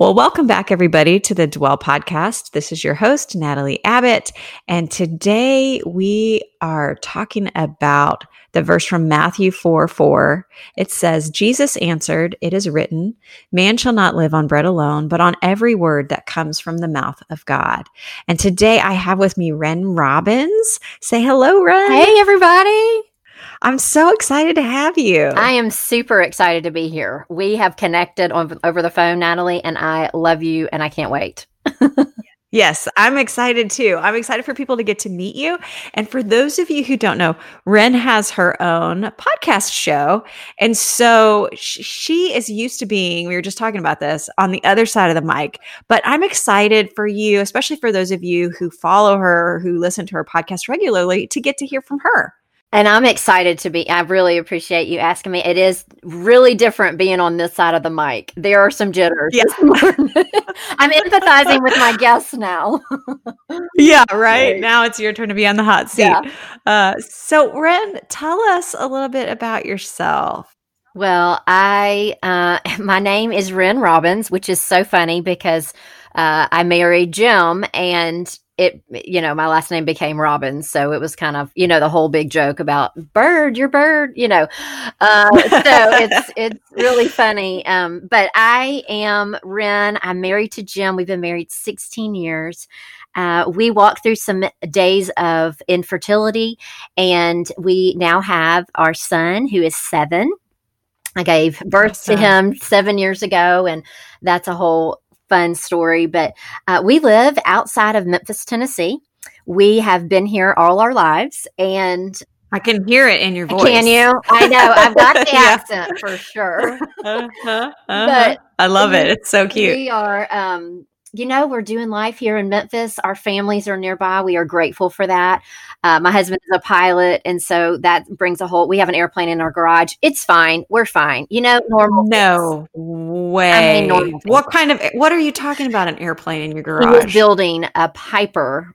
Well, welcome back, everybody, to the Dwell Podcast. This is your host, Natalie Abbott, and today we are talking about the verse from Matthew 4 4. It says, Jesus answered, It is written, man shall not live on bread alone, but on every word that comes from the mouth of God. And today I have with me Wren Robbins. Say hello, Wren. Hey, everybody. I'm so excited to have you. I am super excited to be here. We have connected on, over the phone, Natalie, and I love you and I can't wait. Yes, I'm excited too. I'm excited for people to get to meet you. And for those of you who don't know, Wren has her own podcast show. And so she is used to being, we were just talking about this, on the other side of the mic. But I'm excited for you, especially for those of you who follow her, who listen to her podcast regularly, to get to hear from her. And I'm excited to be. I really appreciate you asking me. It is really different being on this side of the mic. There are some jitters. Yeah. I'm empathizing with my guests now. yeah, right? right? Now it's your turn to be on the hot seat. Yeah. Uh, so, Wren, tell us a little bit about yourself. Well, I uh, my name is Wren Robbins, which is so funny because uh, I married Jim, and it you know my last name became robbins so it was kind of you know the whole big joke about bird your bird you know. Uh, so it's it's really funny um, but i am Wren i'm married to jim we've been married 16 years. Uh, we walked through some days of infertility and we now have our son who is seven. I gave birth awesome. to him seven years ago, and that's a whole fun story. But uh, we live outside of Memphis, Tennessee. We have been here all our lives, and I can hear it in your voice. Can you? I know. I've got the yeah. accent for sure. Uh-huh, uh-huh. But I love it. It's so cute. We are um, you know, we're doing life here in Memphis. Our families are nearby. We are grateful for that. Uh, my husband is a pilot, and so that brings a whole. We have an airplane in our garage. It's fine. We're fine. You know, normal. No things. way. I mean, normal. What kind of? What are you talking about? An airplane in your garage? building a Piper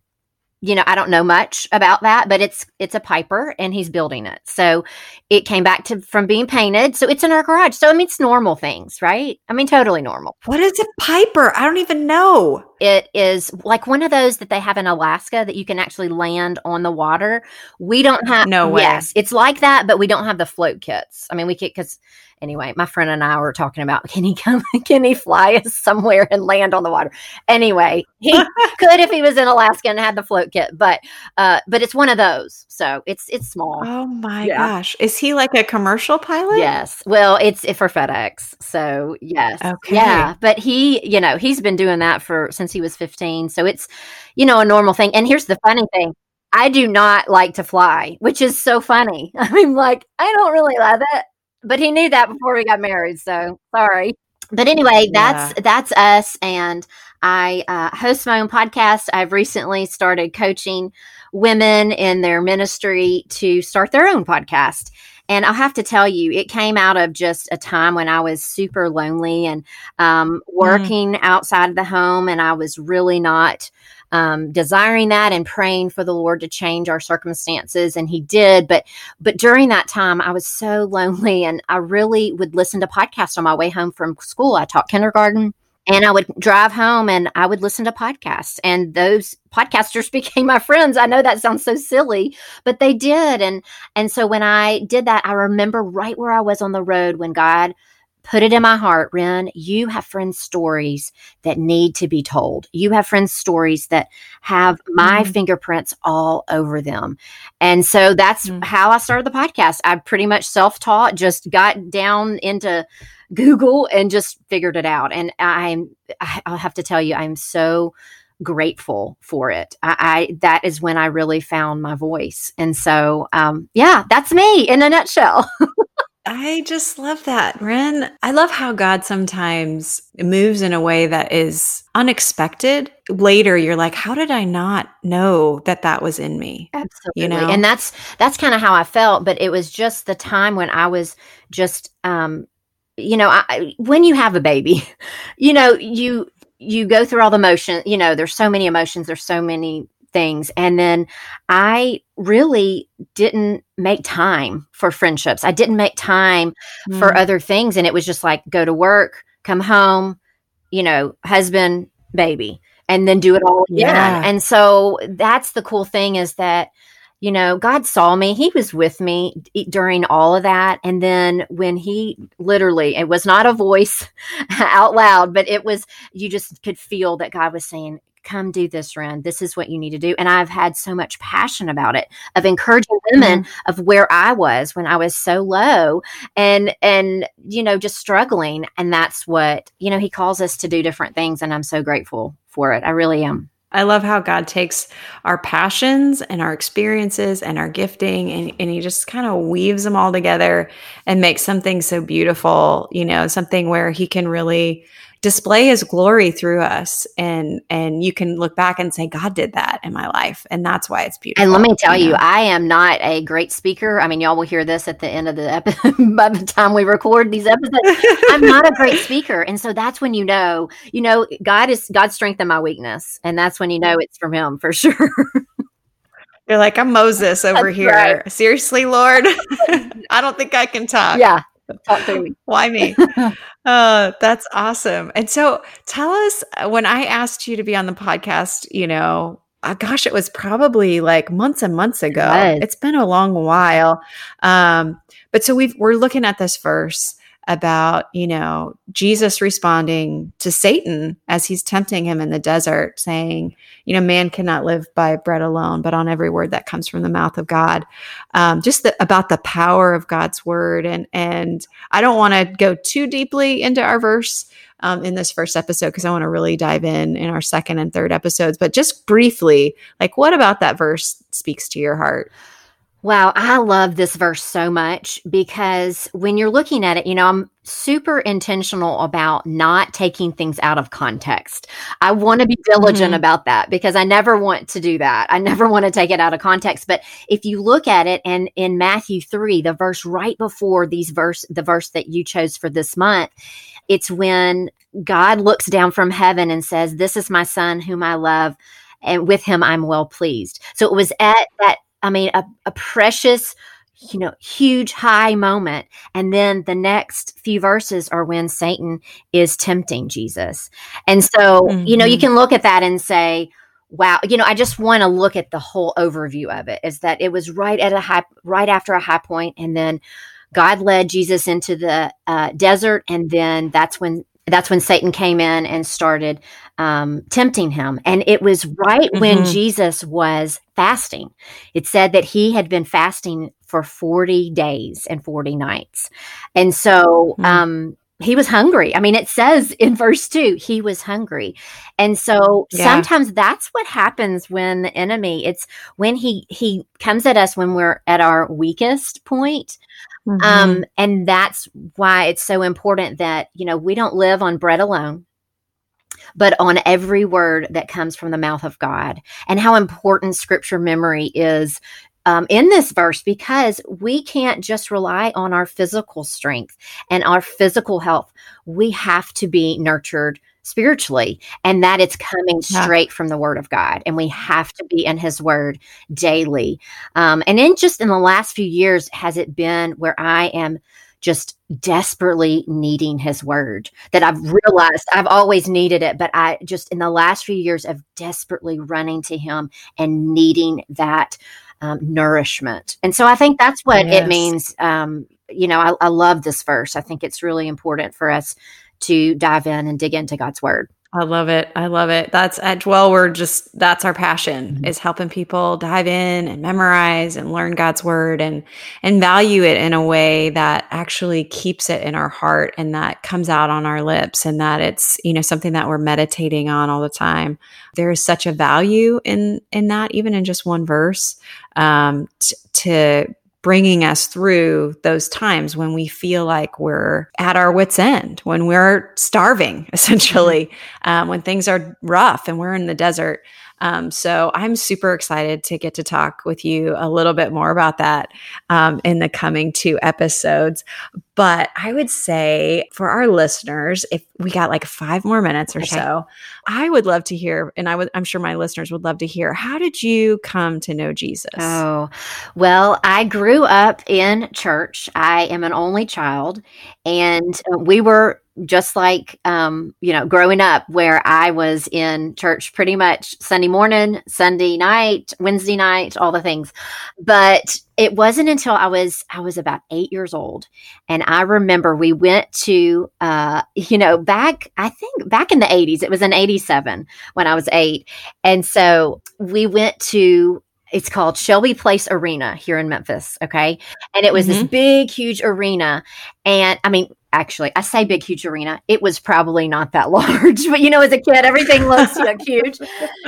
you know, I don't know much about that, but it's it's a Piper and he's building it. So it came back to from being painted. So it's in our garage. So I mean it's normal things, right? I mean totally normal. What is a Piper? I don't even know. It is like one of those that they have in Alaska that you can actually land on the water. We don't have no way. Yes, it's like that, but we don't have the float kits. I mean, we could because anyway, my friend and I were talking about can he come, can he fly us somewhere and land on the water? Anyway, he could if he was in Alaska and had the float kit, but uh, but it's one of those, so it's it's small. Oh my yeah. gosh, is he like a commercial pilot? Yes. Well, it's for FedEx, so yes, okay. yeah. But he, you know, he's been doing that for since he was fifteen, so it's you know a normal thing. And here's the funny thing. I do not like to fly, which is so funny. I mean, like, I don't really love it but he knew that before we got married. So sorry. But anyway, that's yeah. that's us, and I uh, host my own podcast. I've recently started coaching women in their ministry to start their own podcast. And I'll have to tell you, it came out of just a time when I was super lonely and um, mm. working mm. outside of the home, and I was really not um, desiring that and praying for the Lord to change our circumstances, and He did. But but during that time, I was so lonely, and I really would listen to podcasts on my way home from school. I taught kindergarten. And I would drive home and I would listen to podcasts, and those podcasters became my friends. I know that sounds so silly, but they did. And and so when I did that, I remember right where I was on the road when God put it in my heart, Wren, you have friends' stories that need to be told. You have friends' stories that have my mm. fingerprints all over them. And so that's mm. how I started the podcast. I pretty much self taught, just got down into Google and just figured it out. And I'm, I'll have to tell you, I'm so grateful for it. I, I, that is when I really found my voice. And so, um, yeah, that's me in a nutshell. I just love that, Wren. I love how God sometimes moves in a way that is unexpected. Later, you're like, how did I not know that that was in me? Absolutely. You know? And that's that's kind of how I felt, but it was just the time when I was just um you know, I, when you have a baby, you know, you you go through all the motion, you know, there's so many emotions, there's so many things. And then I really didn't make time for friendships. I didn't make time mm. for other things. And it was just like go to work, come home, you know, husband, baby, and then do it all again. Yeah. And so that's the cool thing is that you know, God saw me. He was with me during all of that. And then when he literally, it was not a voice out loud, but it was, you just could feel that God was saying, come do this Wren. This is what you need to do. And i've had so much passion about it of encouraging women mm-hmm. of where i was when i was so low and and you know just struggling. And that's what you know he calls us to do different things and i'm so grateful for it. I really am. I love how God takes our passions and our experiences and our gifting and, and he just kind of weaves them all together and makes something so beautiful, you know, something where he can really display his glory through us and and you can look back and say god did that in my life and that's why it's beautiful and let me tell you, know? i am not a great speaker. I mean y'all will hear this at the end of the episode by the time we record these episodes. I'm not a great speaker and so that's when you know you know god is god strengthened my weakness and that's when you know it's from him for sure. You're like i'm moses over That's here. right. seriously lord? I don't think i can talk. Yeah Talk to me. Why me? uh, that's awesome. And so tell us uh, when I asked you to be on the podcast, you know, uh, gosh, it was probably like months and months ago. It it's been a long while. Um, but so we've, we're looking at this verse about, you know, Jesus responding to Satan as he's tempting him in the desert, saying, you know, man cannot live by bread alone, but on every word that comes from the mouth of God. Um, just the, about the power of God's word. And, and I don't want to go too deeply into our verse um, in this first episode because I want to really dive in in our second and third episodes. But just briefly, like, what about that verse speaks to your heart? Wow, I love this verse so much because when you're looking at it, you know, I'm super intentional about not taking things out of context. I want to be diligent mm-hmm. about that because I never want to do that. I never want to take it out of context. But if you look at it and in Matthew 3, the verse right before these verse the verse that you chose for this month, it's when God looks down from heaven and says, "This is my son whom I love." and with him I'm well pleased. So it was at that I mean, a, a precious, you know, huge high moment. And then the next few verses are when Satan is tempting Jesus. And so, mm-hmm. you know, you mm-hmm. can look at that and say, wow, you know, I just want to look at the whole overview of it is that it was right at a high, right after a high point, And then God led Jesus into the uh, desert. And then that's when that's when Satan came in and started um, tempting him. And it was right mm-hmm. when Jesus was fasting. It said that he had been fasting for 40 days and 40 nights. And so, mm-hmm. um, he was hungry. I mean, it says in verse two, he was hungry. And so yeah. sometimes that's what happens when the enemy, it's when he, he comes at us when we're at our weakest point. Mm-hmm. Um, and that's why it's so important that, you know, we don't live on bread alone, but on every word that comes from the mouth of God and how important scripture memory is um, in this verse because we can't just rely on our physical strength and our physical health. We have to be nurtured spiritually and that it's coming straight yeah. from the word of god and we have to be in his word daily um, and in just in the last few years has it been where i am just desperately needing his word that I've realized I've always needed it, but I just in the last few years of desperately running to him and needing that um, nourishment. And so I think that's what yes. it means. Um, you know, I, I love this verse. I think it's really important for us to dive in and dig into God's word. I love it. I love it. That's at Dwell. We're just that's our passion mm-hmm. is helping people dive in and memorize and learn God's word and and value it in a way that actually keeps it in our heart and that comes out on our lips and that it's you know something that we're meditating on all the time. There is such a value in in that, even in just one verse, um, t- to bringing us through those times when we feel like we're at our wits' end, when we're starving, essentially, mm-hmm. um, when things are rough and we're in the desert. Um, so I'm super excited to get to talk with you a little bit more about that um, in the coming two episodes. But I would say for our listeners, if we got like five more minutes or okay. so, I would love to hear, and I would, I'm sure my listeners would love to hear, how did you come to know Jesus? Oh, well, I grew up in church. I am an only child, and we were just like um, you know growing up where i was in church pretty much sunday morning sunday night wednesday night all the things. But it wasn't until i was i was about eight years old and i remember we went to uh, you know back i think back in the 80s it was in 87 when i was eight. And so we went to it's called Shelby Place Arena here in Memphis. Okay. And it was mm-hmm. this big, huge arena. And I mean, actually, I say big, huge arena. It was probably not that large, but you know, as a kid, everything looks like huge.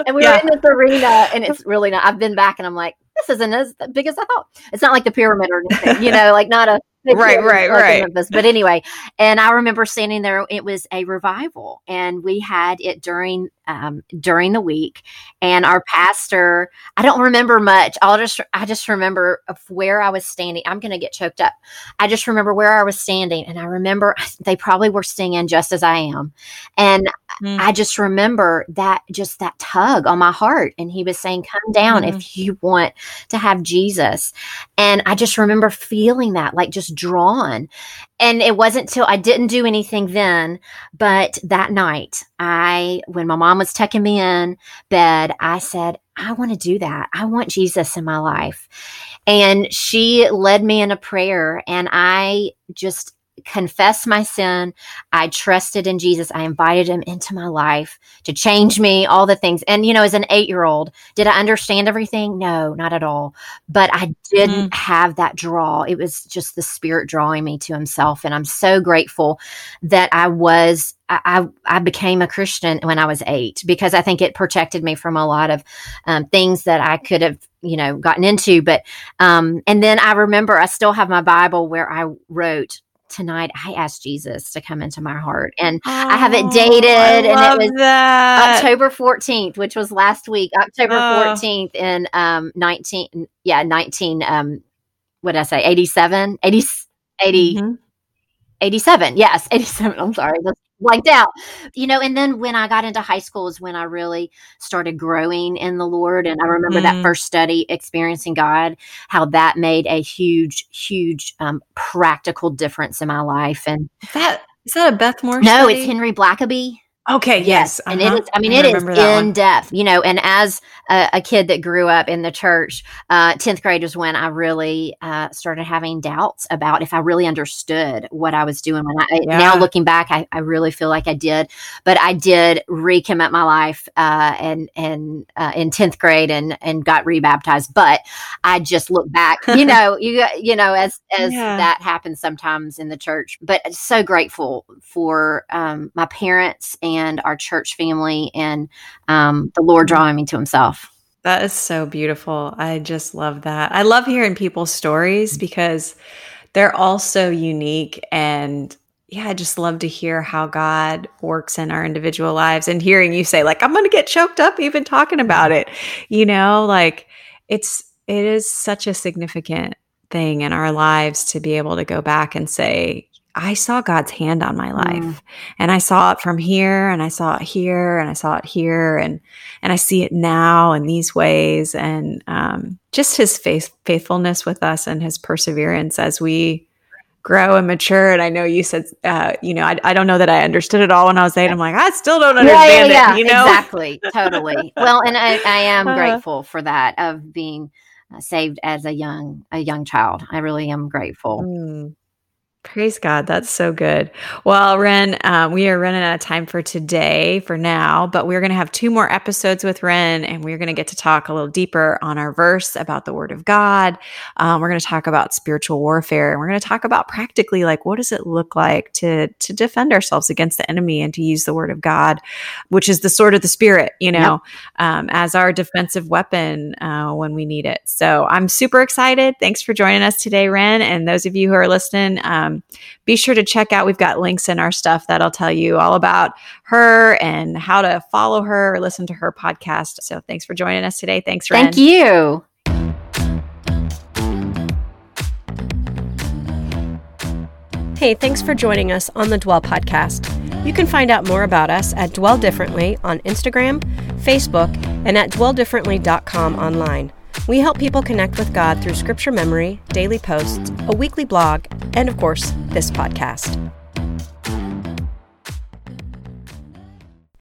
And we yeah. were in this arena and it's really not, I've been back and I'm like, this isn't as big as I thought. It's not like the pyramid or anything, you know, like not a right, right, right. Memphis. But anyway, and I remember standing there. It was a revival, and we had it during um, during the week. And our pastor, I don't remember much. I'll just I just remember of where I was standing. I'm going to get choked up. I just remember where I was standing, and I remember they probably were singing just as I am, and mm. I just remember that just that tug on my heart. And he was saying, "Come down mm. if you want to have Jesus." And I just remember feeling that, like just drawn. And it wasn't till I didn't do anything then, but that night, I, when my mom was tucking me in bed, I said, I want to do that. I want Jesus in my life. And she led me in a prayer, and I just confessed my sin. I trusted in Jesus. I invited him into my life to change me, all the things. And, you know, as an eight year old, did I understand everything? No, not at all. But I didn't mm. have that draw. It was just the spirit drawing me to himself. And I'm so grateful that I was. I, I became a Christian when I was eight because I think it protected me from a lot of um, things that I could have you know gotten into but um and then i remember i still have my bible where i wrote tonight I asked Jesus to come into my heart. And oh, I have it dated and it was that. October 14th, which was last week, October oh. 14th in um 19 yeah, 19 um what did I say? 87, 80 80 mm-hmm. 87. Yes, 87. I'm sorry. That's blanked out. You know, and then when I got into high school is when I really started growing in the Lord. And I remember mm. that first study, experiencing God, how that made a huge, huge um, practical difference in my life. And that is that a Beth Moore? No, study? it's Henry Blackaby. Okay. Yes. Uh-huh. And it uh-huh. I mean, I it is in one. depth, you know, and as a, a, kid that grew up in the church, uh, 10th grade was when I really, uh, started having doubts about if I really understood what I was doing. When I, yeah. now looking back, I, I, really feel like I did, but I did recommit my life, uh, and, and, uh, in 10th grade and, and got rebaptized. But I just look back, you know, you, you know, as, as yeah. that happens sometimes in the church, but so grateful for, um, my parents and and our church family and um, the Lord drawing me to Himself. That is so beautiful. I just love that. I love hearing people's stories because they're all so unique and yeah, I just love to hear how God works in our individual lives and hearing you say like I'm going to get choked up even talking about it. You know, like it's it is such a significant thing in our lives to be able to go back and say, I saw God's hand on my life mm. and I saw it from here and I saw it here and I saw it here and, and I see it now in these ways. And, um, just his faith, faithfulness with us and his perseverance as we grow and mature. And I know you said, uh, you know, I, I don't know that I understood it all when I was eight. I'm like, I still don't understand yeah, yeah, yeah. it, you know? Exactly. Totally. well, and I, I am uh, grateful for that of being uh, saved as a young, a young child. I really am grateful. Mm. Praise God. That's so good. Well, Wren, um, we are running out of time for today for now, but we're going to have two more episodes with Wren, and we're going to get to talk a little deeper on our verse about the Word of God. Um, we're going to talk about spiritual warfare, and we're going to talk about practically like what does it look like to to defend ourselves against the enemy and to use the Word of God, which is the sword of the Spirit, you know, yep. um, as our defensive weapon uh, when we need it. So I'm super excited. Thanks for joining us today, Wren, and those of you who are listening. Um, be sure to check out, we've got links in our stuff that'll tell you all about her and how to follow her or listen to her podcast. So thanks for joining us today. Thanks, Wren. Thank you. Hey, thanks for joining us on the Dwell Podcast. You can find out more about us at Dwell Differently on Instagram, Facebook, and at dwelldifferently.com online. We help people connect with God through scripture memory, daily posts, a weekly blog, and of course, this podcast.